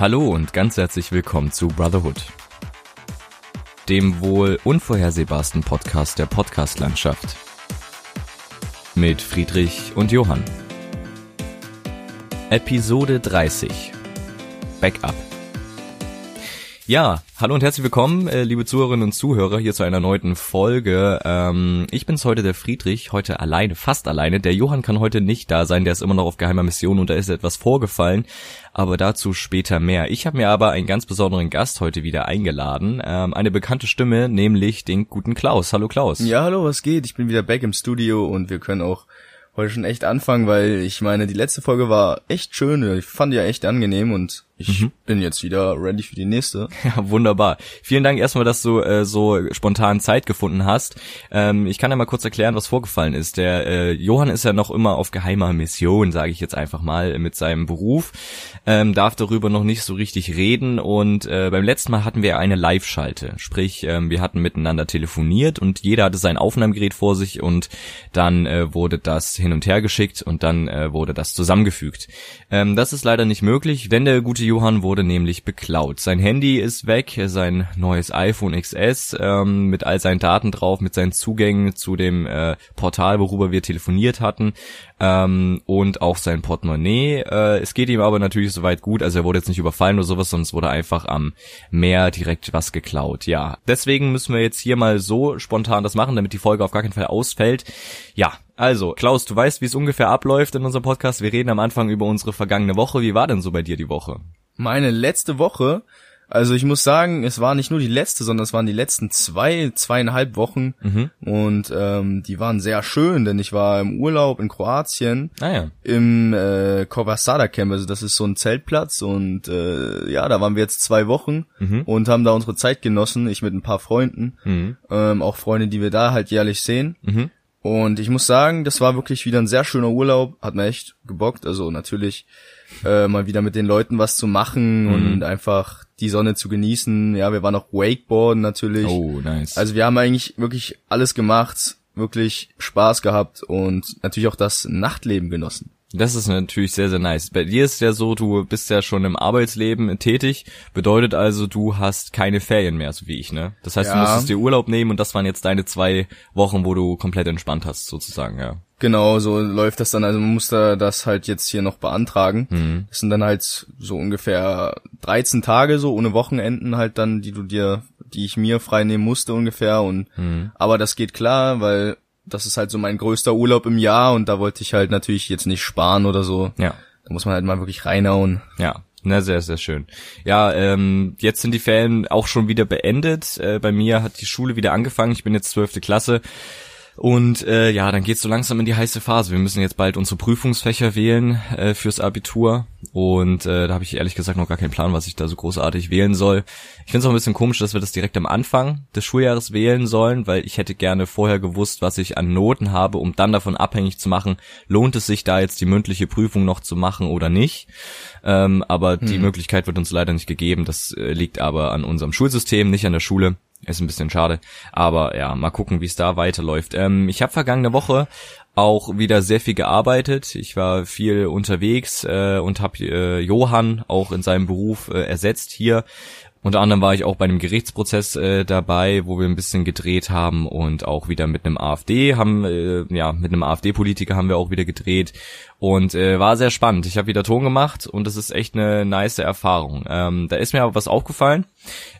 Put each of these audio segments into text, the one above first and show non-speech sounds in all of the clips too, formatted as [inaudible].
Hallo und ganz herzlich willkommen zu Brotherhood, dem wohl unvorhersehbarsten Podcast der Podcastlandschaft. Mit Friedrich und Johann. Episode 30. Backup. Ja, hallo und herzlich willkommen, äh, liebe Zuhörerinnen und Zuhörer, hier zu einer neuen Folge. Ähm, ich bin's heute der Friedrich, heute alleine, fast alleine. Der Johann kann heute nicht da sein, der ist immer noch auf geheimer Mission und da ist etwas vorgefallen, aber dazu später mehr. Ich habe mir aber einen ganz besonderen Gast heute wieder eingeladen, ähm, eine bekannte Stimme, nämlich den guten Klaus. Hallo Klaus. Ja, hallo, was geht? Ich bin wieder back im Studio und wir können auch heute schon echt anfangen, weil ich meine, die letzte Folge war echt schön. Ich fand die ja echt angenehm und ich mhm. bin jetzt wieder ready für die nächste. [laughs] Ja, wunderbar. Vielen Dank erstmal, dass du äh, so spontan Zeit gefunden hast. Ähm, ich kann ja mal kurz erklären, was vorgefallen ist. Der äh, Johann ist ja noch immer auf geheimer Mission, sage ich jetzt einfach mal, mit seinem Beruf. Ähm, darf darüber noch nicht so richtig reden und äh, beim letzten Mal hatten wir eine Live-Schalte. Sprich, ähm, wir hatten miteinander telefoniert und jeder hatte sein Aufnahmegerät vor sich und dann äh, wurde das hin und her geschickt und dann äh, wurde das zusammengefügt. Ähm, das ist leider nicht möglich, wenn der gute Johann wurde nämlich beklaut. Sein Handy ist weg, sein neues iPhone XS ähm, mit all seinen Daten drauf, mit seinen Zugängen zu dem äh, Portal, worüber wir telefoniert hatten ähm, und auch sein Portemonnaie. Äh, es geht ihm aber natürlich soweit gut, also er wurde jetzt nicht überfallen oder sowas, es wurde einfach am Meer direkt was geklaut. Ja, deswegen müssen wir jetzt hier mal so spontan das machen, damit die Folge auf gar keinen Fall ausfällt. Ja, also, Klaus, du weißt, wie es ungefähr abläuft in unserem Podcast. Wir reden am Anfang über unsere vergangene Woche. Wie war denn so bei dir die Woche? Meine letzte Woche, also ich muss sagen, es war nicht nur die letzte, sondern es waren die letzten zwei, zweieinhalb Wochen mhm. und ähm, die waren sehr schön, denn ich war im Urlaub in Kroatien ah, ja. im äh, Kovasada Camp, also das ist so ein Zeltplatz und äh, ja, da waren wir jetzt zwei Wochen mhm. und haben da unsere Zeit genossen, ich mit ein paar Freunden, mhm. ähm, auch Freunde, die wir da halt jährlich sehen. Mhm. Und ich muss sagen, das war wirklich wieder ein sehr schöner Urlaub, hat mir echt gebockt. Also natürlich äh, mal wieder mit den Leuten was zu machen mhm. und einfach die Sonne zu genießen. Ja, wir waren auch Wakeboarden natürlich. Oh, nice. Also wir haben eigentlich wirklich alles gemacht, wirklich Spaß gehabt und natürlich auch das Nachtleben genossen. Das ist natürlich sehr, sehr nice. Bei dir ist ja so, du bist ja schon im Arbeitsleben tätig, bedeutet also, du hast keine Ferien mehr, so wie ich, ne? Das heißt, ja. du musstest dir Urlaub nehmen und das waren jetzt deine zwei Wochen, wo du komplett entspannt hast, sozusagen, ja. Genau, so läuft das dann. Also man muss da das halt jetzt hier noch beantragen. Mhm. Das sind dann halt so ungefähr 13 Tage so ohne Wochenenden halt dann, die du dir, die ich mir frei nehmen musste ungefähr. Und mhm. aber das geht klar, weil das ist halt so mein größter Urlaub im Jahr und da wollte ich halt natürlich jetzt nicht sparen oder so. Ja. Da muss man halt mal wirklich reinhauen. Ja. Na, sehr, sehr schön. Ja, ähm, jetzt sind die Ferien auch schon wieder beendet. Äh, bei mir hat die Schule wieder angefangen. Ich bin jetzt zwölfte Klasse. Und äh, ja, dann geht's so langsam in die heiße Phase. Wir müssen jetzt bald unsere Prüfungsfächer wählen äh, fürs Abitur. Und äh, da habe ich ehrlich gesagt noch gar keinen Plan, was ich da so großartig wählen soll. Ich finde es auch ein bisschen komisch, dass wir das direkt am Anfang des Schuljahres wählen sollen, weil ich hätte gerne vorher gewusst, was ich an Noten habe, um dann davon abhängig zu machen, lohnt es sich da jetzt die mündliche Prüfung noch zu machen oder nicht. Ähm, aber hm. die Möglichkeit wird uns leider nicht gegeben. Das äh, liegt aber an unserem Schulsystem, nicht an der Schule. Ist ein bisschen schade. Aber ja, mal gucken, wie es da weiterläuft. Ähm, ich habe vergangene Woche auch wieder sehr viel gearbeitet. Ich war viel unterwegs äh, und habe äh, Johann auch in seinem Beruf äh, ersetzt hier unter anderem war ich auch bei einem Gerichtsprozess äh, dabei, wo wir ein bisschen gedreht haben und auch wieder mit einem AfD haben, äh, ja, mit einem AfD-Politiker haben wir auch wieder gedreht und äh, war sehr spannend. Ich habe wieder Ton gemacht und es ist echt eine nice Erfahrung. Ähm, da ist mir aber was aufgefallen.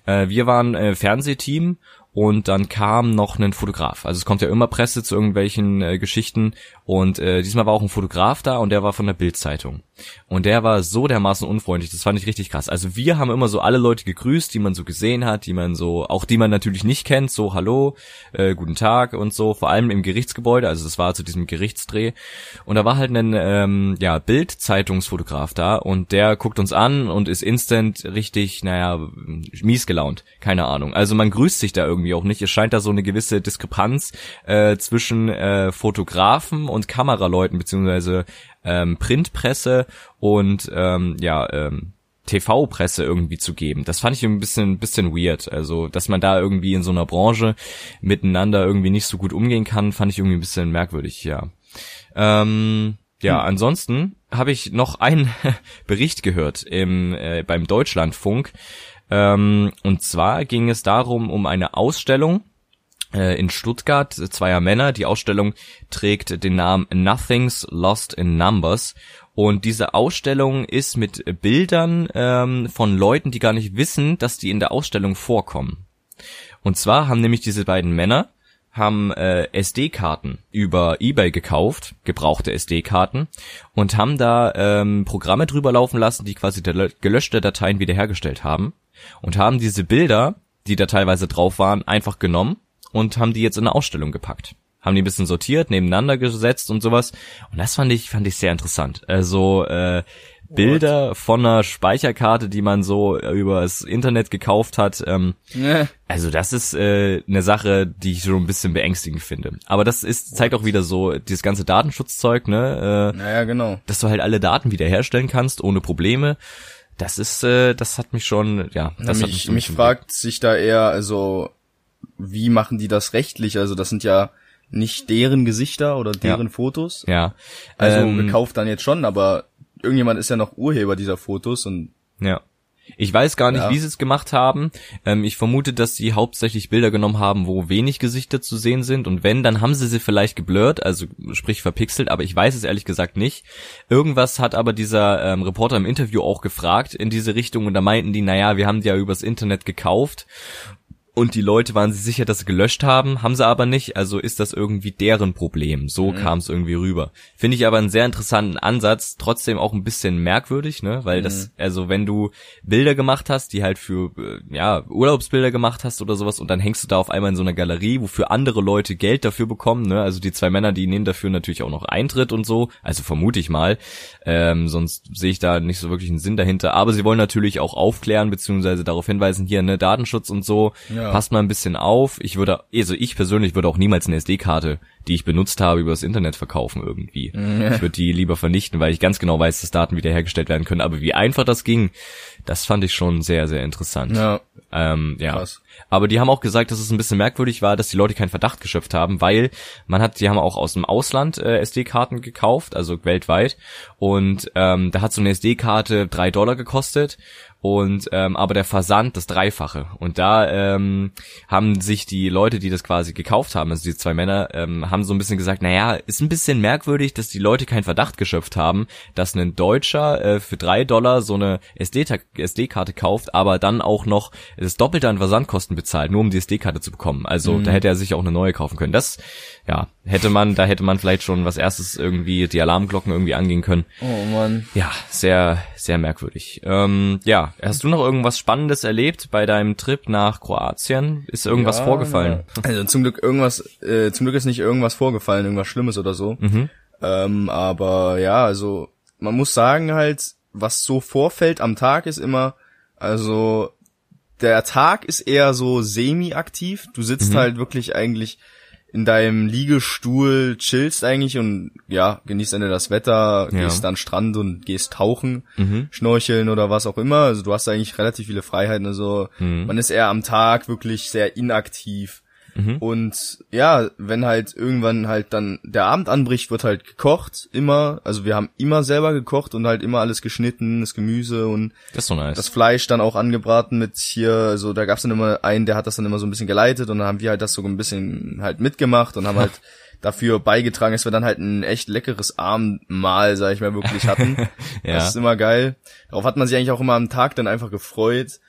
Äh, wir waren äh, Fernsehteam und dann kam noch ein Fotograf. Also es kommt ja immer Presse zu irgendwelchen äh, Geschichten und äh, diesmal war auch ein Fotograf da und der war von der Bildzeitung. Und der war so dermaßen unfreundlich, das fand ich richtig krass. Also wir haben immer so alle Leute gegrüßt, die man so gesehen hat, die man so, auch die man natürlich nicht kennt, so hallo, äh, guten Tag und so, vor allem im Gerichtsgebäude, also das war zu diesem Gerichtsdreh. Und da war halt ein ähm, ja, Bild-Zeitungsfotograf da und der guckt uns an und ist instant richtig, naja, mies gelaunt. Keine Ahnung. Also man grüßt sich da irgendwie auch nicht. Es scheint da so eine gewisse Diskrepanz äh, zwischen äh, Fotografen und Kameraleuten beziehungsweise ähm, Printpresse und ähm, ja ähm, TV-Presse irgendwie zu geben. Das fand ich ein bisschen, bisschen weird. Also, dass man da irgendwie in so einer Branche miteinander irgendwie nicht so gut umgehen kann, fand ich irgendwie ein bisschen merkwürdig, ja. Ähm, ja, hm. ansonsten habe ich noch einen [laughs] Bericht gehört im, äh, beim Deutschlandfunk. Ähm, und zwar ging es darum, um eine Ausstellung in Stuttgart, zweier Männer. Die Ausstellung trägt den Namen Nothing's Lost in Numbers. Und diese Ausstellung ist mit Bildern ähm, von Leuten, die gar nicht wissen, dass die in der Ausstellung vorkommen. Und zwar haben nämlich diese beiden Männer haben äh, SD-Karten über eBay gekauft, gebrauchte SD-Karten, und haben da ähm, Programme drüber laufen lassen, die quasi gelöschte Dateien wiederhergestellt haben und haben diese Bilder, die da teilweise drauf waren, einfach genommen und haben die jetzt in eine Ausstellung gepackt. Haben die ein bisschen sortiert, nebeneinander gesetzt und sowas. Und das fand ich, fand ich sehr interessant. Also äh, Bilder von einer Speicherkarte, die man so über das Internet gekauft hat. Ähm, ja. Also das ist äh, eine Sache, die ich schon ein bisschen beängstigend finde. Aber das ist zeigt auch wieder so dieses ganze Datenschutzzeug, ne? Äh, naja, genau. Dass du halt alle Daten wiederherstellen kannst ohne Probleme. Das ist, äh, das hat mich schon, ja. Das Na, mich, mich, mich fragt sich da eher, also wie machen die das rechtlich? Also das sind ja nicht deren Gesichter oder deren ja. Fotos. Ja. Also ähm, gekauft dann jetzt schon, aber irgendjemand ist ja noch Urheber dieser Fotos und ja. Ich weiß gar nicht, ja. wie sie es gemacht haben. Ähm, ich vermute, dass sie hauptsächlich Bilder genommen haben, wo wenig Gesichter zu sehen sind. Und wenn, dann haben sie sie vielleicht geblurrt, also sprich verpixelt, aber ich weiß es ehrlich gesagt nicht. Irgendwas hat aber dieser ähm, Reporter im Interview auch gefragt in diese Richtung und da meinten die, naja, wir haben die ja übers Internet gekauft und die Leute waren sich sicher, dass sie gelöscht haben, haben sie aber nicht, also ist das irgendwie deren Problem. So mhm. kam es irgendwie rüber. Finde ich aber einen sehr interessanten Ansatz, trotzdem auch ein bisschen merkwürdig, ne, weil mhm. das also wenn du Bilder gemacht hast, die halt für äh, ja, Urlaubsbilder gemacht hast oder sowas und dann hängst du da auf einmal in so einer Galerie, wofür andere Leute Geld dafür bekommen, ne? Also die zwei Männer, die nehmen dafür natürlich auch noch Eintritt und so, also vermute ich mal. Ähm, sonst sehe ich da nicht so wirklich einen Sinn dahinter, aber sie wollen natürlich auch aufklären beziehungsweise darauf hinweisen, hier ne Datenschutz und so. Ja passt mal ein bisschen auf. Ich würde, also ich persönlich würde auch niemals eine SD-Karte, die ich benutzt habe, übers Internet verkaufen irgendwie. [laughs] Ja. Ich würde die lieber vernichten, weil ich ganz genau weiß, dass Daten wiederhergestellt werden können. Aber wie einfach das ging, das fand ich schon sehr, sehr interessant. Ja. Ähm, ja. Krass. Aber die haben auch gesagt, dass es ein bisschen merkwürdig war, dass die Leute keinen Verdacht geschöpft haben, weil man hat, die haben auch aus dem Ausland äh, SD-Karten gekauft, also weltweit. Und ähm, da hat so eine SD-Karte drei Dollar gekostet und ähm, aber der Versand das Dreifache. Und da ähm, haben sich die Leute, die das quasi gekauft haben, also die zwei Männer, ähm, haben so ein bisschen gesagt, naja, ist ein bisschen merkwürdig, dass die Leute keinen Verdacht geschöpft haben, dass ein Deutscher äh, für drei Dollar so eine SD-Karte kauft, aber dann auch noch das Doppelte an Versandkosten bezahlt, nur um die SD-Karte zu bekommen. Also mhm. da hätte er sich auch eine neue kaufen können. Das, ja, hätte man, da hätte man vielleicht schon was erstes irgendwie die Alarmglocken irgendwie angehen können. Oh man. Ja, sehr, sehr merkwürdig. Ähm, ja, hast du noch irgendwas Spannendes erlebt bei deinem Trip nach Kroatien? Ist irgendwas ja, vorgefallen? Also zum Glück irgendwas, äh, zum Glück ist nicht irgendwas vorgefallen, irgendwas Schlimmes oder so. Mhm. Ähm, aber ja, also man muss sagen halt, was so vorfällt am Tag ist immer, also der Tag ist eher so semi-aktiv. Du sitzt mhm. halt wirklich eigentlich in deinem Liegestuhl chillst eigentlich und ja, genießt dann das Wetter, ja. gehst an den Strand und gehst tauchen, mhm. schnorcheln oder was auch immer. Also du hast eigentlich relativ viele Freiheiten. Also mhm. man ist eher am Tag wirklich sehr inaktiv. Mhm. Und ja, wenn halt irgendwann halt dann der Abend anbricht, wird halt gekocht, immer. Also wir haben immer selber gekocht und halt immer alles geschnitten, das Gemüse und das, so nice. das Fleisch dann auch angebraten mit hier, also da gab's dann immer einen, der hat das dann immer so ein bisschen geleitet und dann haben wir halt das so ein bisschen halt mitgemacht und haben [laughs] halt dafür beigetragen, dass wir dann halt ein echt leckeres Abendmahl, sag ich mal, wirklich hatten. [laughs] ja. Das ist immer geil. Darauf hat man sich eigentlich auch immer am Tag dann einfach gefreut.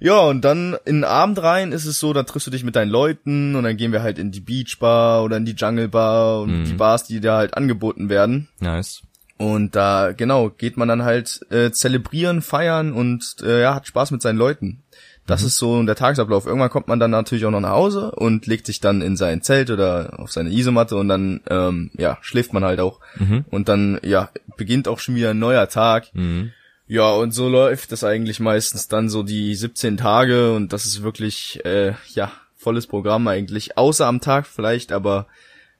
Ja, und dann in den Abend rein ist es so, da triffst du dich mit deinen Leuten und dann gehen wir halt in die Beachbar oder in die Jungle Bar und mhm. die Bars, die da halt angeboten werden. Nice. Und da, genau, geht man dann halt äh, zelebrieren, feiern und äh, ja, hat Spaß mit seinen Leuten. Das mhm. ist so der Tagesablauf. Irgendwann kommt man dann natürlich auch noch nach Hause und legt sich dann in sein Zelt oder auf seine Isomatte und dann ähm, ja schläft man halt auch. Mhm. Und dann ja beginnt auch schon wieder ein neuer Tag. Mhm. Ja, und so läuft das eigentlich meistens dann so die 17 Tage und das ist wirklich, äh, ja, volles Programm eigentlich. Außer am Tag vielleicht, aber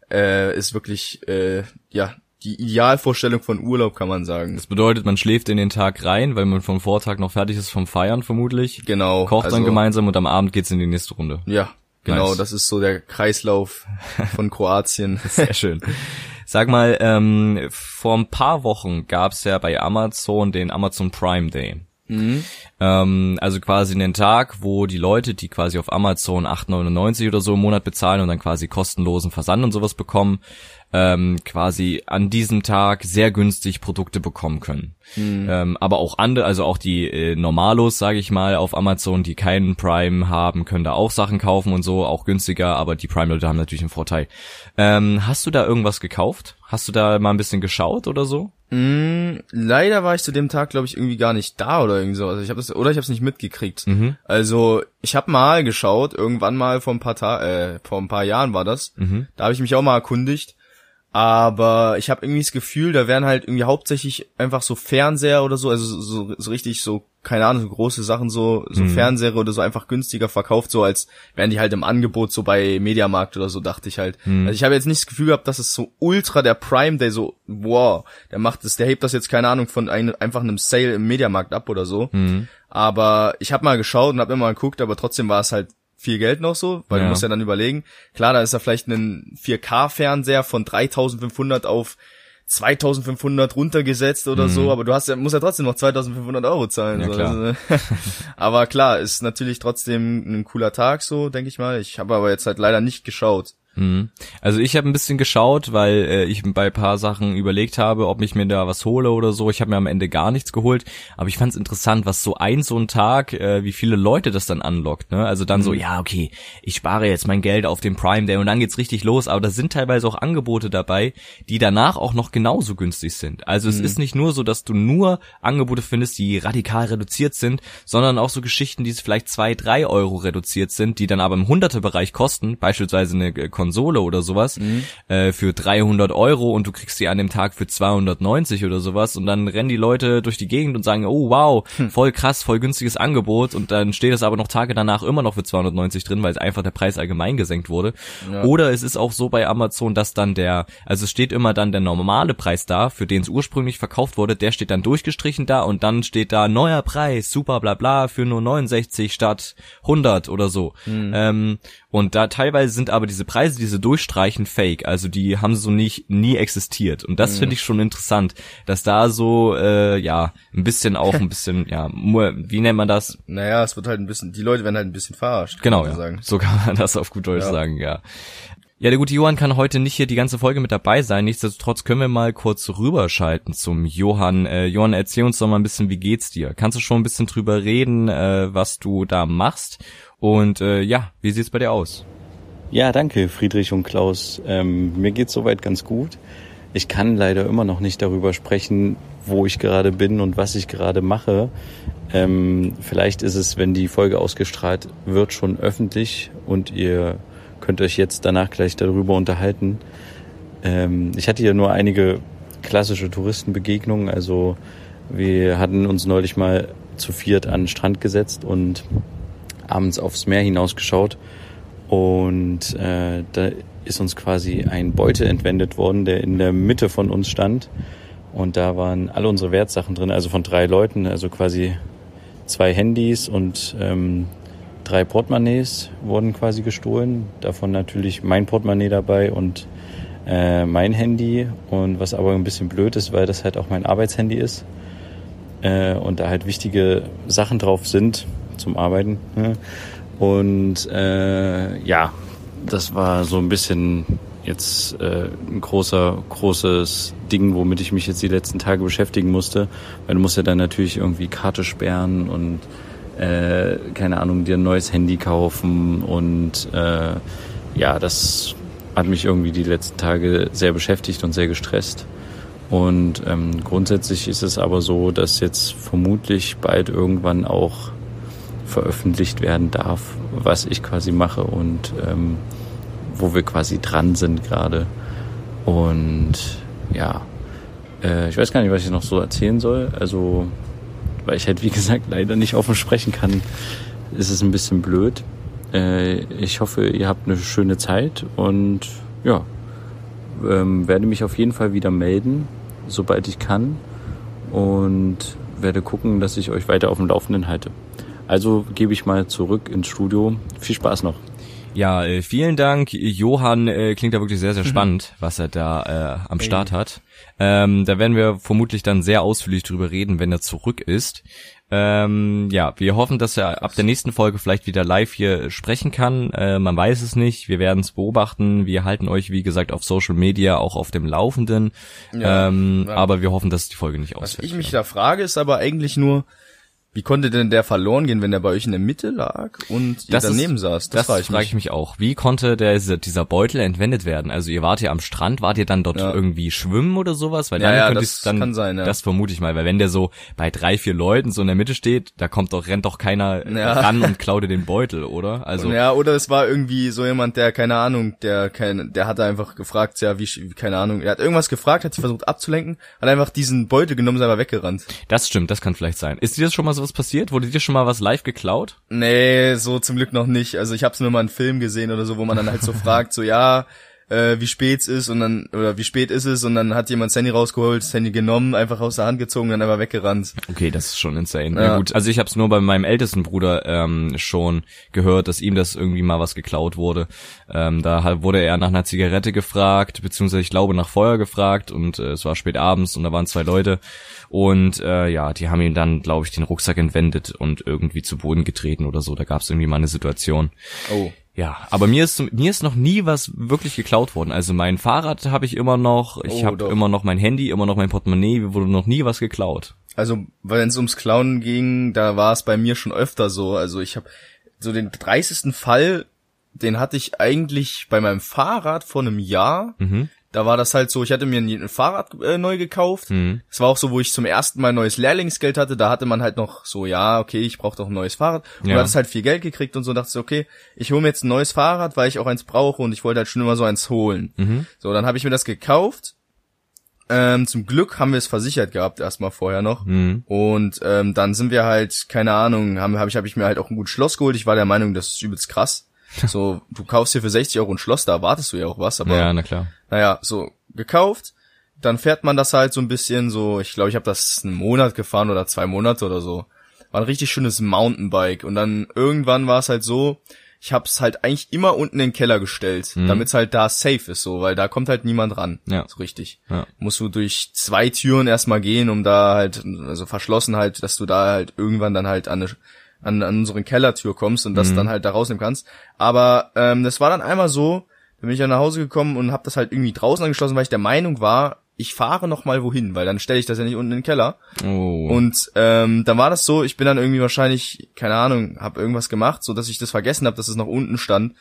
äh, ist wirklich, äh, ja, die Idealvorstellung von Urlaub, kann man sagen. Das bedeutet, man schläft in den Tag rein, weil man vom Vortag noch fertig ist vom Feiern vermutlich. Genau. Kocht also, dann gemeinsam und am Abend geht's in die nächste Runde. Ja, genau. Nice. Das ist so der Kreislauf von [laughs] Kroatien. Sehr schön. Sag mal, ähm, vor ein paar Wochen gab's ja bei Amazon den Amazon Prime Day. Mhm. Ähm, also quasi einen Tag, wo die Leute, die quasi auf Amazon 8,99 oder so im Monat bezahlen und dann quasi kostenlosen Versand und sowas bekommen, ähm, quasi an diesem Tag sehr günstig Produkte bekommen können. Mhm. Ähm, aber auch andere, also auch die äh, Normalos, sage ich mal, auf Amazon, die keinen Prime haben, können da auch Sachen kaufen und so, auch günstiger, aber die Prime-Leute haben natürlich einen Vorteil. Ähm, hast du da irgendwas gekauft? Hast du da mal ein bisschen geschaut oder so? Mm, leider war ich zu dem Tag, glaube ich, irgendwie gar nicht da oder irgendwie so. Also ich habe das oder ich habe es nicht mitgekriegt. Mhm. Also ich habe mal geschaut, irgendwann mal vor ein paar Ta äh, vor ein paar Jahren war das. Mhm. Da habe ich mich auch mal erkundigt aber ich habe irgendwie das Gefühl, da werden halt irgendwie hauptsächlich einfach so Fernseher oder so, also so, so richtig so, keine Ahnung, so große Sachen so, so mhm. Fernseher oder so einfach günstiger verkauft, so als wären die halt im Angebot so bei Mediamarkt oder so, dachte ich halt. Mhm. Also ich habe jetzt nicht das Gefühl gehabt, dass es so ultra der Prime Day so, wow, der macht das, der hebt das jetzt, keine Ahnung, von ein, einfach einem Sale im Mediamarkt ab oder so. Mhm. Aber ich habe mal geschaut und habe immer mal geguckt, aber trotzdem war es halt viel Geld noch so, weil ja. du musst ja dann überlegen, klar, da ist da vielleicht ein 4K-Fernseher von 3500 auf 2500 runtergesetzt oder mhm. so, aber du hast ja, musst ja trotzdem noch 2500 Euro zahlen. Ja, so. klar. Also, [laughs] aber klar, ist natürlich trotzdem ein cooler Tag so, denke ich mal. Ich habe aber jetzt halt leider nicht geschaut. Mhm. Also ich habe ein bisschen geschaut, weil äh, ich bei paar Sachen überlegt habe, ob ich mir da was hole oder so. Ich habe mir am Ende gar nichts geholt, aber ich fand es interessant, was so ein so ein Tag, äh, wie viele Leute das dann anlockt. Ne? Also dann mhm. so, ja okay, ich spare jetzt mein Geld auf den Prime Day und dann geht's richtig los. Aber da sind teilweise auch Angebote dabei, die danach auch noch genauso günstig sind. Also mhm. es ist nicht nur so, dass du nur Angebote findest, die radikal reduziert sind, sondern auch so Geschichten, die vielleicht zwei, drei Euro reduziert sind, die dann aber im Hundertebereich kosten, beispielsweise eine Konsole oder sowas mhm. äh, für 300 Euro und du kriegst sie an dem Tag für 290 oder sowas und dann rennen die Leute durch die Gegend und sagen, oh wow, hm. voll krass, voll günstiges Angebot und dann steht es aber noch Tage danach immer noch für 290 drin, weil es einfach der Preis allgemein gesenkt wurde. Ja. Oder es ist auch so bei Amazon, dass dann der, also es steht immer dann der normale Preis da, für den es ursprünglich verkauft wurde, der steht dann durchgestrichen da und dann steht da neuer Preis, super bla bla, für nur 69 statt 100 oder so. Mhm. Ähm, und da teilweise sind aber diese Preise, diese durchstreichen, fake. Also die haben so nicht nie existiert. Und das mhm. finde ich schon interessant, dass da so äh, ja ein bisschen auch ein [laughs] bisschen ja wie nennt man das? Naja, es wird halt ein bisschen. Die Leute werden halt ein bisschen verarscht. Genau, ja. sagen. so kann man das auf gut Deutsch ja. sagen. Ja. Ja, der gute Johann kann heute nicht hier die ganze Folge mit dabei sein. Nichtsdestotrotz können wir mal kurz rüberschalten zum Johann. Äh, Johann, erzähl uns doch mal ein bisschen, wie geht's dir? Kannst du schon ein bisschen drüber reden, äh, was du da machst? Und äh, ja, wie sieht's bei dir aus? Ja, danke Friedrich und Klaus. Ähm, mir geht's soweit ganz gut. Ich kann leider immer noch nicht darüber sprechen, wo ich gerade bin und was ich gerade mache. Ähm, vielleicht ist es, wenn die Folge ausgestrahlt wird, schon öffentlich und ihr könnt euch jetzt danach gleich darüber unterhalten. Ähm, ich hatte ja nur einige klassische Touristenbegegnungen. Also wir hatten uns neulich mal zu viert an den Strand gesetzt und abends aufs Meer hinausgeschaut und äh, da ist uns quasi ein Beutel entwendet worden, der in der Mitte von uns stand und da waren alle unsere Wertsachen drin, also von drei Leuten, also quasi zwei Handys und ähm, drei Portemonnaies wurden quasi gestohlen. Davon natürlich mein Portemonnaie dabei und äh, mein Handy. Und was aber ein bisschen blöd ist, weil das halt auch mein Arbeitshandy ist äh, und da halt wichtige Sachen drauf sind, zum Arbeiten. Ne? Und äh, ja, das war so ein bisschen jetzt äh, ein großer, großes Ding, womit ich mich jetzt die letzten Tage beschäftigen musste. Weil du musst ja dann natürlich irgendwie Karte sperren und äh, keine Ahnung, dir ein neues Handy kaufen und äh, ja, das hat mich irgendwie die letzten Tage sehr beschäftigt und sehr gestresst. Und ähm, grundsätzlich ist es aber so, dass jetzt vermutlich bald irgendwann auch veröffentlicht werden darf, was ich quasi mache und ähm, wo wir quasi dran sind gerade. Und ja, äh, ich weiß gar nicht, was ich noch so erzählen soll. Also, weil ich halt, wie gesagt, leider nicht offen sprechen kann, ist es ein bisschen blöd. Äh, ich hoffe, ihr habt eine schöne Zeit und ja, ähm, werde mich auf jeden Fall wieder melden, sobald ich kann und werde gucken, dass ich euch weiter auf dem Laufenden halte. Also gebe ich mal zurück ins Studio. Viel Spaß noch. Ja, äh, vielen Dank. Johann äh, klingt da wirklich sehr, sehr spannend, was er da äh, am Start hat. Ähm, da werden wir vermutlich dann sehr ausführlich drüber reden, wenn er zurück ist. Ähm, ja, wir hoffen, dass er ab der nächsten Folge vielleicht wieder live hier sprechen kann. Äh, man weiß es nicht. Wir werden es beobachten. Wir halten euch, wie gesagt, auf Social Media auch auf dem Laufenden. Ja, ähm, ja. Aber wir hoffen, dass die Folge nicht Was ausfällt. ich mich da frage, ist aber eigentlich nur, wie konnte denn der verloren gehen, wenn der bei euch in der Mitte lag und Das ist- daneben saß? Das, frage frage ich mich auch. Wie konnte der, dieser, Beutel entwendet werden? Also ihr wart ja am Strand, wart ihr dann dort Ja. irgendwie schwimmen oder sowas? Weil Ja, dann ja, könnte das dann, kann sein, ja. Das vermute ich mal, weil wenn der so bei drei, vier Leuten so in der Mitte steht, da kommt doch, rennt doch keiner Ja. ran und klaut dir den Beutel, oder? Also, ja, oder es war irgendwie so jemand, der, keine Ahnung, der kein, der hatte einfach gefragt, ja, wie, keine Ahnung, er hat irgendwas gefragt, hat sich versucht abzulenken, hat einfach diesen Beutel genommen, ist einfach weggerannt. das stimmt, das kann vielleicht sein. Ist dir das schon mal sowas passiert? Wurde dir schon mal was live geklaut? Nee, so zum Glück noch nicht. Also ich hab's nur mal in Film gesehen oder so, wo man dann halt so [laughs] fragt, so ja, äh, wie spät es ist und dann, oder wie spät ist es und dann hat jemand das Handy rausgeholt, das Handy genommen, einfach aus der Hand gezogen, dann einfach weggerannt. Okay, das ist schon insane. Ja. Ja. gut, also ich habe es nur bei meinem ältesten Bruder ähm, schon gehört, dass ihm das irgendwie mal was geklaut wurde. Ähm, da wurde er nach einer Zigarette gefragt, beziehungsweise ich glaube nach Feuer gefragt und äh, es war spät abends und da waren zwei Leute und äh, ja, die haben ihm dann, glaube ich, den Rucksack entwendet und irgendwie zu Boden getreten oder so. Da gab es irgendwie mal eine Situation. Oh. Ja, aber mir ist mir ist noch nie was wirklich geklaut worden. Also mein Fahrrad habe ich immer noch, ich Oh, habe doch. immer noch mein Handy, immer noch mein Portemonnaie, mir wurde noch nie was geklaut. Also, wenn es ums Klauen ging, da war es bei mir schon öfter so. Also ich habe so den 30. Fall, den hatte ich eigentlich bei meinem Fahrrad vor einem Jahr. Mhm. Da war das halt so, ich hatte mir ein, Fahrrad äh, neu gekauft. Mhm. Das war auch so, wo ich zum ersten Mal neues Lehrlingsgeld hatte. Da hatte man halt noch so, ja, okay, ich brauche doch ein neues Fahrrad. Und Ja. du hattest halt viel Geld gekriegt und so dachte ich, okay, ich hole mir jetzt ein neues Fahrrad, weil ich auch eins brauche und ich wollte halt schon immer so eins holen. Mhm. So, dann habe ich mir das gekauft. Ähm, zum Glück haben wir es versichert gehabt, erstmal vorher noch. Mhm. Und ähm, dann sind wir halt, keine Ahnung, haben, hab ich, hab ich mir halt auch ein gutes Schloss geholt. Ich war der Meinung, das ist übelst krass. [laughs] So, du kaufst hier für 60 Euro ein Schloss, da erwartest du ja auch was, aber Ja, na klar. naja, so gekauft. Dann fährt man das halt so ein bisschen so, ich glaube, ich habe das einen Monat gefahren oder zwei Monate oder so. War ein richtig schönes Mountainbike. Und dann irgendwann war es halt so, ich habe es halt eigentlich immer unten in den Keller gestellt, Mhm. damit es halt da safe ist, so, weil da kommt halt niemand ran. Ja. So richtig. Ja. Musst du durch zwei Türen erstmal gehen, um da halt, also verschlossen halt, dass du da halt irgendwann dann halt an, eine, an, an unsere Kellertür kommst und das Mhm. dann halt da rausnehmen kannst. Aber ähm, das war dann einmal so, da bin ich dann nach Hause gekommen und habe das halt irgendwie draußen angeschlossen, weil ich der Meinung war, ich fahre noch mal wohin, weil dann stelle ich das ja nicht unten in den Keller. Oh. Und ähm, dann war das so, ich bin dann irgendwie wahrscheinlich, keine Ahnung, habe irgendwas gemacht, so dass ich das vergessen habe, dass es noch unten stand.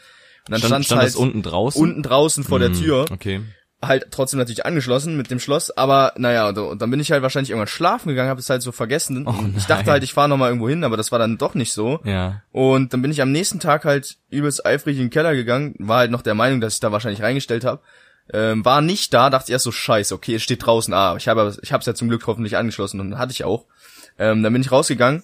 Und dann stand, stand halt unten draußen? unten draußen vor der Mhm, Tür, Okay. Halt trotzdem natürlich angeschlossen mit dem Schloss, aber naja, und, und dann bin ich halt wahrscheinlich irgendwann schlafen gegangen, habe es halt so vergessen. Oh ich dachte halt, ich fahre noch mal irgendwo hin, aber das war dann doch nicht so. Ja. Und dann bin ich am nächsten Tag halt übelst eifrig in den Keller gegangen, war halt noch der Meinung, dass ich da wahrscheinlich reingestellt habe. Ähm, war nicht da, dachte erst so scheiße, okay, es steht draußen, ah, ich habe ich hab's ja zum Glück hoffentlich angeschlossen und hatte ich auch. Ähm, dann bin ich rausgegangen.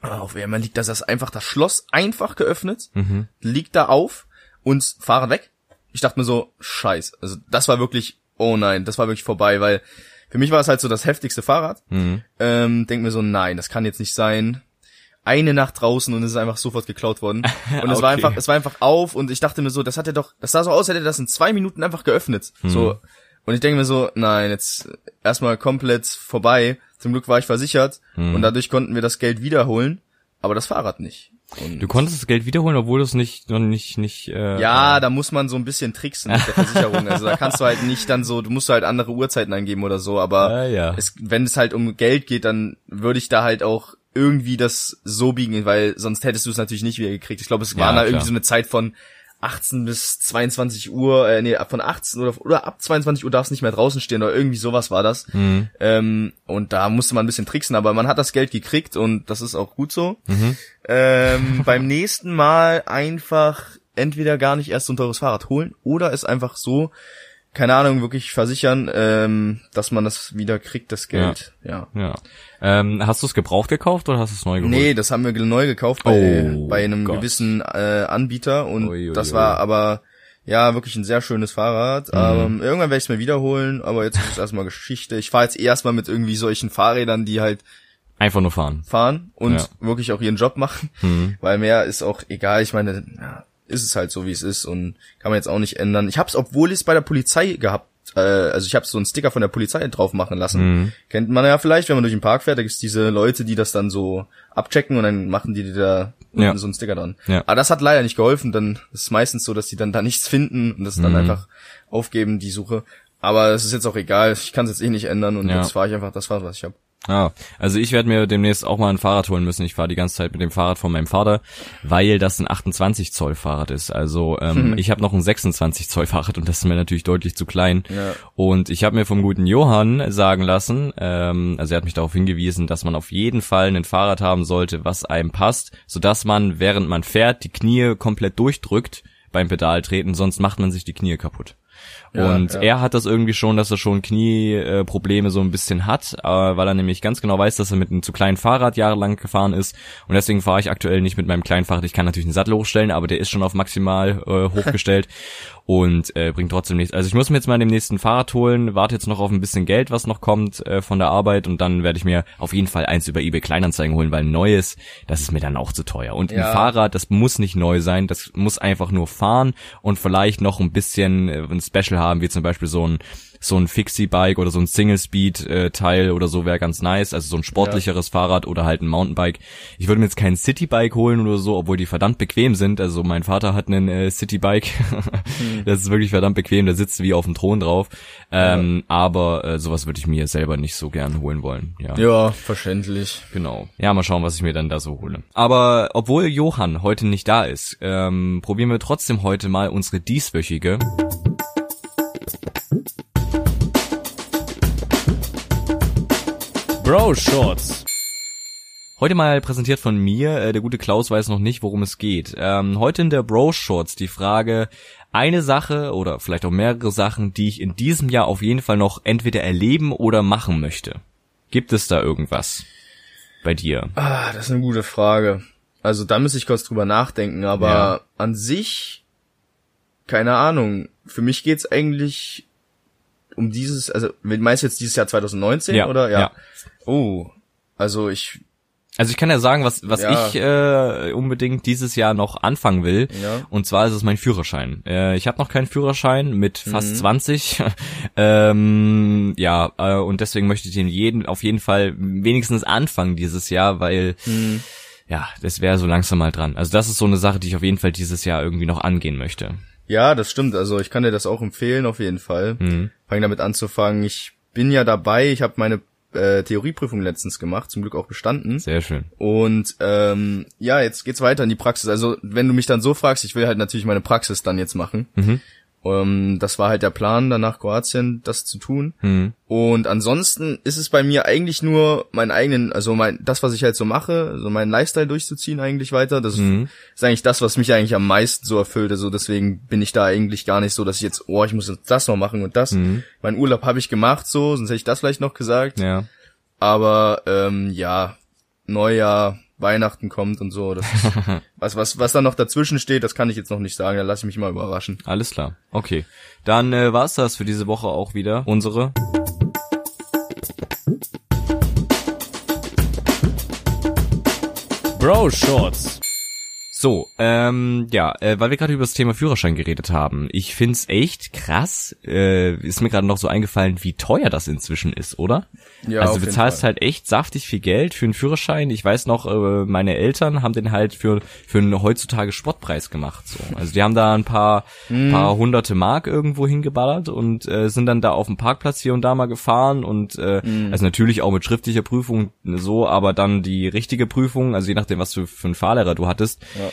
Ah, Auf einmal liegt das, das einfach das Schloss einfach geöffnet, Mhm. liegt da auf und fahren weg. Ich dachte mir so, scheiße. Also das war wirklich, oh nein, das war wirklich vorbei, weil für mich war es halt so das heftigste Fahrrad. Mhm. Ähm, denk mir so, nein, das kann jetzt nicht sein. Eine Nacht draußen und es ist einfach sofort geklaut worden. [laughs] Und es war Okay. einfach, es war einfach auf und ich dachte mir so, das hat er doch, das sah so aus, als hätte er das in zwei Minuten einfach geöffnet. So. Und ich denke mir so, nein, jetzt erstmal komplett vorbei. Zum Glück war ich versichert und dadurch konnten wir das Geld wiederholen, aber das Fahrrad nicht. Und Du konntest das Geld wiederholen, obwohl du es nicht, noch nicht, nicht, äh, ja, da muss man so ein bisschen tricksen mit der Versicherung. Also da kannst du halt nicht dann so, du musst halt andere Uhrzeiten eingeben oder so, aber Ah, ja. es, wenn es halt um Geld geht, dann würde ich da halt auch irgendwie das so biegen, weil sonst hättest du es natürlich nicht wieder gekriegt. Ich glaube, es war Ja, da klar. irgendwie so eine Zeit von 18 bis 22 Uhr, äh, nee, von 18 oder, oder ab 22 Uhr darfst nicht mehr draußen stehen oder irgendwie sowas war das. Mhm. Ähm, und da musste man ein bisschen tricksen, aber man hat das Geld gekriegt und das ist auch gut so. Mhm. Ähm, [laughs] beim nächsten Mal einfach entweder gar nicht erst so ein teures Fahrrad holen oder es einfach so, keine Ahnung, wirklich versichern, ähm, dass man das wieder kriegt, das Geld. Ja. Ja. Ähm, hast du es gebraucht gekauft oder hast du es neu geholt? Nee, das haben wir neu gekauft bei, Oh, bei einem Gott. gewissen äh, Anbieter und Ui, ui, das ui. war aber ja wirklich ein sehr schönes Fahrrad. Mhm. Aber irgendwann werde ich es mir wiederholen, aber jetzt ist es [laughs] erstmal Geschichte. Ich fahre jetzt erstmal mit irgendwie solchen Fahrrädern, die halt Einfach nur fahren. fahren und Ja. wirklich auch ihren Job machen, Mhm. weil mehr ist auch egal. Ich meine, ja, ist es halt so, wie es ist und kann man jetzt auch nicht ändern. Ich hab's, obwohl ich es bei der Polizei gehabt, äh, also ich habe so einen Sticker von der Polizei drauf machen lassen. Mhm. Kennt man ja vielleicht, wenn man durch den Park fährt, da gibt's diese Leute, die das dann so abchecken und dann machen die dir da Ja. so einen Sticker dran. Ja. Aber das hat leider nicht geholfen, dann ist es meistens so, dass die dann da nichts finden und das dann Mhm. einfach aufgeben, die Suche. Aber es ist jetzt auch egal, ich kann es jetzt eh nicht ändern und Ja. jetzt fahre ich einfach das Fahrrad, was ich habe. Ja, also ich werde mir demnächst auch mal ein Fahrrad holen müssen. Ich fahre die ganze Zeit mit dem Fahrrad von meinem Vater, weil das ein 28 Zoll Fahrrad ist. Also ähm, ich habe noch ein 26 Zoll Fahrrad und das ist mir natürlich deutlich zu klein. Ja. Und ich habe mir vom guten Johann sagen lassen, ähm, also er hat mich darauf hingewiesen, dass man auf jeden Fall ein Fahrrad haben sollte, was einem passt, sodass man, während man fährt, die Knie komplett durchdrückt beim Pedaltreten, sonst macht man sich die Knie kaputt. Ja, und ja. er hat das irgendwie schon, dass er schon Knieprobleme äh, so ein bisschen hat, äh, weil er nämlich ganz genau weiß, dass er mit einem zu kleinen Fahrrad jahrelang gefahren ist. Und deswegen fahre ich aktuell nicht mit meinem kleinen Fahrrad. Ich kann natürlich einen Sattel hochstellen, aber der ist schon auf maximal äh, hochgestellt [laughs] und äh, bringt trotzdem nichts. Also ich muss mir jetzt mal den nächsten Fahrrad holen, warte jetzt noch auf ein bisschen Geld, was noch kommt äh, von der Arbeit und dann werde ich mir auf jeden Fall eins über eBay Kleinanzeigen holen, weil ein neues, das ist mir dann auch zu teuer. Und Ja. ein Fahrrad, das muss nicht neu sein, das muss einfach nur fahren und vielleicht noch ein bisschen äh, ein Special haben, wie zum Beispiel so ein so ein Fixie-Bike oder so ein Single-Speed-Teil oder so wäre ganz nice, also so ein sportlicheres Fahrrad oder halt ein Mountainbike. Ich würde mir jetzt kein City-Bike holen oder so, obwohl die verdammt bequem sind. Also mein Vater hat einen äh, City-Bike, [laughs] das ist wirklich verdammt bequem, der sitzt wie auf dem Thron drauf. Ähm, Aber äh, sowas würde ich mir selber nicht so gern holen wollen. Ja. Ja, verständlich. Genau. Ja, mal schauen, was ich mir dann da so hole. Aber obwohl Johann heute nicht da ist, ähm, probieren wir trotzdem heute mal unsere dieswöchige Bro Shorts. Heute mal präsentiert von mir, äh, der gute Klaus weiß noch nicht, worum es geht. Ähm, heute in der Bro Shorts die Frage, eine Sache oder vielleicht auch mehrere Sachen, die ich in diesem Jahr auf jeden Fall noch entweder erleben oder machen möchte. Gibt es da irgendwas bei dir? Ah, das ist eine gute Frage. Also da müsste ich kurz drüber nachdenken, aber Ja. an sich, keine Ahnung. Für mich geht's eigentlich um dieses, also meinst du jetzt dieses Jahr 2019 Ja, oder? ja. Oh, also ich, Also ich kann ja sagen, was, was Ja. ich äh, unbedingt dieses Jahr noch anfangen will. Ja. Und zwar ist es mein Führerschein. Äh, ich habe noch keinen Führerschein mit fast Mhm. [laughs] 20. ähm, ja, äh, und deswegen möchte ich den jeden auf jeden Fall wenigstens anfangen dieses Jahr, weil Mhm. ja, das wäre so langsam mal dran. Also das ist so eine Sache, die ich auf jeden Fall dieses Jahr irgendwie noch angehen möchte. Ja, das stimmt. Also ich kann dir das auch empfehlen, auf jeden Fall. Mhm. Fang damit anzufangen. Ich bin ja dabei. Ich habe meine äh, Theorieprüfung letztens gemacht, zum Glück auch bestanden. Sehr schön. Und ähm, ja, jetzt geht's weiter in die Praxis. Also wenn du mich dann so fragst, ich will halt natürlich meine Praxis dann jetzt machen. Mhm. Ähm, das war halt der Plan, dann nach Kroatien das zu tun. Mhm. Und ansonsten ist es bei mir eigentlich nur mein eigenen, also mein das, was ich halt so mache, so meinen Lifestyle durchzuziehen eigentlich weiter. Das Mhm. ist eigentlich das, was mich eigentlich am meisten so erfüllt. Also deswegen bin ich da eigentlich gar nicht so, dass ich jetzt, oh, ich muss jetzt das noch machen und das. Mhm. Mein Urlaub habe ich gemacht, so, sonst hätte ich das vielleicht noch gesagt. Ja. Aber ähm, ja, Neujahr, Weihnachten kommt und so. Das ist, [laughs] was, was, was da noch dazwischen steht, das kann ich jetzt noch nicht sagen. Da lasse ich mich mal überraschen. Alles klar. Okay. Dann äh, war's das für diese Woche auch wieder. Unsere Bro Shorts. So, ähm, ja, äh, weil wir gerade über das Thema Führerschein geredet haben. Ich find's echt krass, äh, ist mir gerade noch so eingefallen, wie teuer das inzwischen ist, oder? Ja, also du bezahlst Fall. halt echt saftig viel Geld für einen Führerschein. Ich weiß noch, äh, meine Eltern haben den halt für für einen heutzutage Spottpreis gemacht. So. Also die haben da ein paar Mhm. paar hunderte Mark irgendwo hingeballert und äh, sind dann da auf dem Parkplatz hier und da mal gefahren und äh, Mhm. also natürlich auch mit schriftlicher Prüfung so, aber dann die richtige Prüfung, also je nachdem, was du für einen Fahrlehrer du hattest. Ja.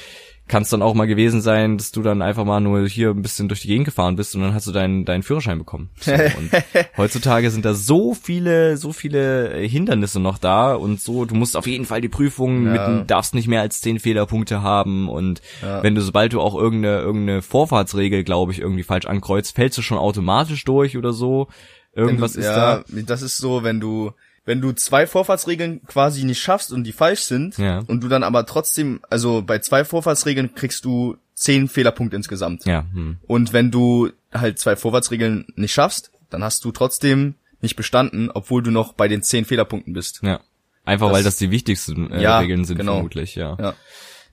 Kann es dann auch mal gewesen sein, dass du dann einfach mal nur hier ein bisschen durch die Gegend gefahren bist und dann hast du deinen deinen Führerschein bekommen. So, [laughs] und heutzutage sind da so viele so viele Hindernisse noch da und so. Du musst auf jeden Fall die Prüfung Ja. mit darfst nicht mehr als zehn Fehlerpunkte haben und Ja. wenn du sobald du auch irgendeine irgendeine Vorfahrtsregel, glaube ich, irgendwie falsch ankreuzt, fällst du schon automatisch durch oder so. Irgendwas du, ist ja, da. das ist so, wenn du, wenn du zwei Vorfahrtsregeln quasi nicht schaffst und die falsch sind Ja. und du dann aber trotzdem, also bei zwei Vorfahrtsregeln kriegst du zehn Fehlerpunkte insgesamt. Ja, hm. Und wenn du halt zwei Vorfahrtsregeln nicht schaffst, dann hast du trotzdem nicht bestanden, obwohl du noch bei den zehn Fehlerpunkten bist. ja. Einfach Das- weil das die wichtigsten äh, Ja, Regeln sind genau. vermutlich, ja. Ja.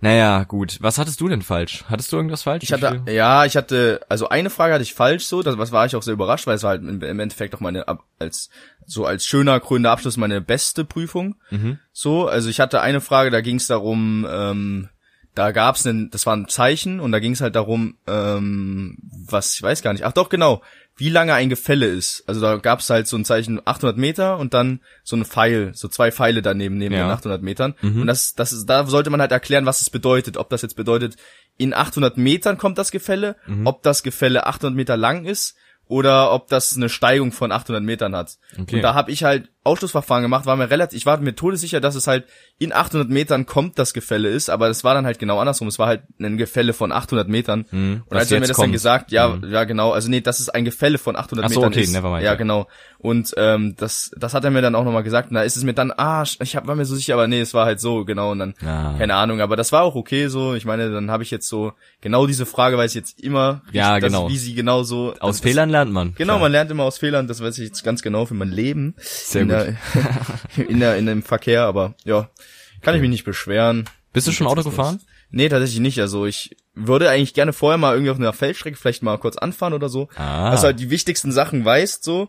Naja, gut. Was hattest du denn falsch? Hattest du irgendwas falsch? Ich hatte, ja, ich hatte, also eine Frage hatte ich falsch so, das was war ich auch sehr überrascht, weil es war halt im, im Endeffekt auch meine, als, so als schöner krönender Abschluss meine beste Prüfung. Mhm. So, also ich hatte eine Frage, da ging es darum, ähm, da gab's einen, das war ein Zeichen und da ging es halt darum, ähm, was, ich weiß gar nicht, ach doch, genau, wie lange ein Gefälle ist. Also da gab's halt so ein Zeichen 800 Meter und dann so ein Pfeil, so zwei Pfeile daneben neben Ja. den 800 Metern. Und das, das ist, da sollte man halt erklären, was es bedeutet. Ob das jetzt bedeutet, in 800 Metern kommt das Gefälle, ob das Gefälle 800 Meter lang ist oder ob das eine Steigung von 800 Metern hat. Okay. Und da habe ich halt Ausschlussverfahren gemacht, war mir relativ, ich war mir todessicher, dass es halt in 800 Metern kommt das Gefälle ist, aber es war dann halt genau andersrum. Es war halt ein Gefälle von 800 Metern. Und was als er mir das dann kommt. gesagt, ja, ja genau, also nee, das ist ein Gefälle von 800 Ach so, Metern okay, ist. never mind, ja, ja. genau. Und ähm, das, das hat er mir dann auch nochmal gesagt. Und da ist es mir dann, ah, ich hab, war mir so sicher, aber nee, es war halt so, genau. Und dann, Ah. keine Ahnung, aber das war auch okay so. Ich meine, dann habe ich jetzt so, genau diese Frage weiß ich jetzt immer, Ja, das, genau. wie sie genau so. Aus Fehlern lernt man. Genau, Klar. man lernt immer aus Fehlern, das weiß ich jetzt ganz genau für mein Leben. Sehr gut. Der, [laughs] in der, in dem Verkehr, aber ja, kann ich mich nicht beschweren. Bist du schon Auto gefahren? Nee, tatsächlich nicht. Also ich würde eigentlich gerne vorher mal irgendwie auf einer Feldstrecke vielleicht mal kurz anfahren oder so. Ah. Dass du halt die wichtigsten Sachen weißt, so.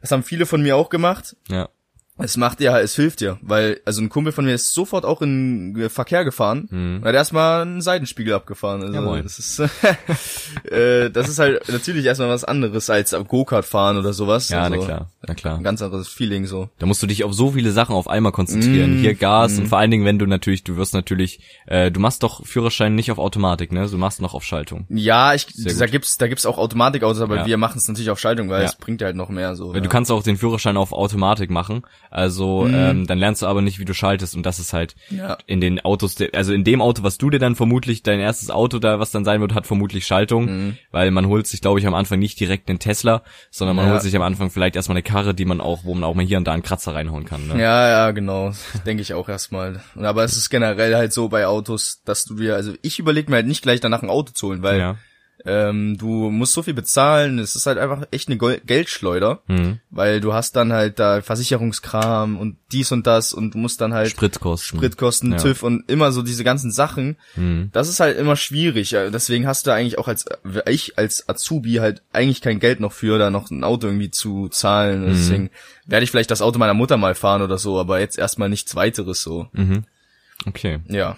Das haben viele von mir auch gemacht. Ja. Es macht dir, es hilft dir, weil, also ein Kumpel von mir ist sofort auch in Verkehr gefahren und hat erstmal einen Seitenspiegel abgefahren. Also Ja, moin. das ist, [laughs] äh, das ist halt natürlich erstmal was anderes als Go-Kart fahren oder sowas. Ja, also, na klar, na klar. Ein ganz anderes Feeling so. Da musst du dich auf so viele Sachen auf einmal konzentrieren. Mm, Hier Gas und vor allen Dingen, wenn du natürlich, du wirst natürlich, äh, du machst doch Führerschein nicht auf Automatik, ne? Du machst noch auf Schaltung. Ja, ich, da gibt's, da gibt's auch Automatikautos, aber Ja. wir machen es natürlich auf Schaltung, weil Ja. es bringt halt noch mehr so. Weil ja. Du kannst auch den Führerschein auf Automatik machen. Also ähm, dann lernst du aber nicht, wie du schaltest. Und das ist halt Ja. in den Autos, also in dem Auto, was du dir dann vermutlich, dein erstes Auto da, was dann sein wird, hat vermutlich Schaltung. Weil man holt sich, glaube ich, am Anfang nicht direkt einen Tesla, sondern man Ja. holt sich am Anfang vielleicht erstmal eine Karre, die man auch, wo man auch mal hier und da einen Kratzer reinhauen kann. Ne? Ja, ja, genau. Denke ich auch erstmal. Aber es ist generell halt so bei Autos, dass du dir, also ich überlege mir halt nicht gleich danach ein Auto zu holen, weil Ja. Ähm, du musst so viel bezahlen. Es ist halt einfach echt eine Gol- Geldschleuder, Mhm. weil du hast dann halt da Versicherungskram und dies und das und du musst dann halt Spritkosten. Spritkosten, Ja. TÜV und immer so diese ganzen Sachen. Mhm. Das ist halt immer schwierig. Deswegen hast du eigentlich auch als ich als Azubi halt eigentlich kein Geld noch für, da noch ein Auto irgendwie zu zahlen. Mhm. Deswegen werde ich vielleicht das Auto meiner Mutter mal fahren oder so, aber jetzt erstmal nichts weiteres so. Okay. Ja.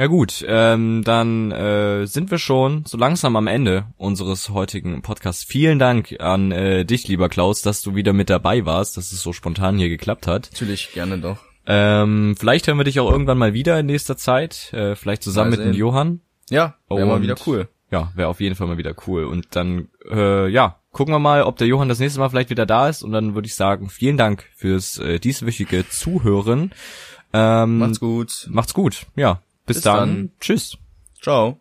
Ja gut, ähm, dann äh, sind wir schon so langsam am Ende unseres heutigen Podcasts. Vielen Dank an äh, dich, lieber Klaus, dass du wieder mit dabei warst, dass es so spontan hier geklappt hat. Natürlich gerne doch. Ähm, vielleicht hören wir dich auch irgendwann mal wieder in nächster Zeit, äh, vielleicht zusammen Mal mit dem. Johann. Ja, wäre mal wieder cool. Ja, wäre auf jeden Fall mal wieder cool. Und dann, äh, ja, gucken wir mal, ob der Johann das nächste Mal vielleicht wieder da ist. Und dann würde ich sagen, vielen Dank fürs äh, dieswöchige Zuhören. Ähm, Macht's gut. Macht's gut. Ja, bis, Bis dann. dann. Tschüss. Ciao.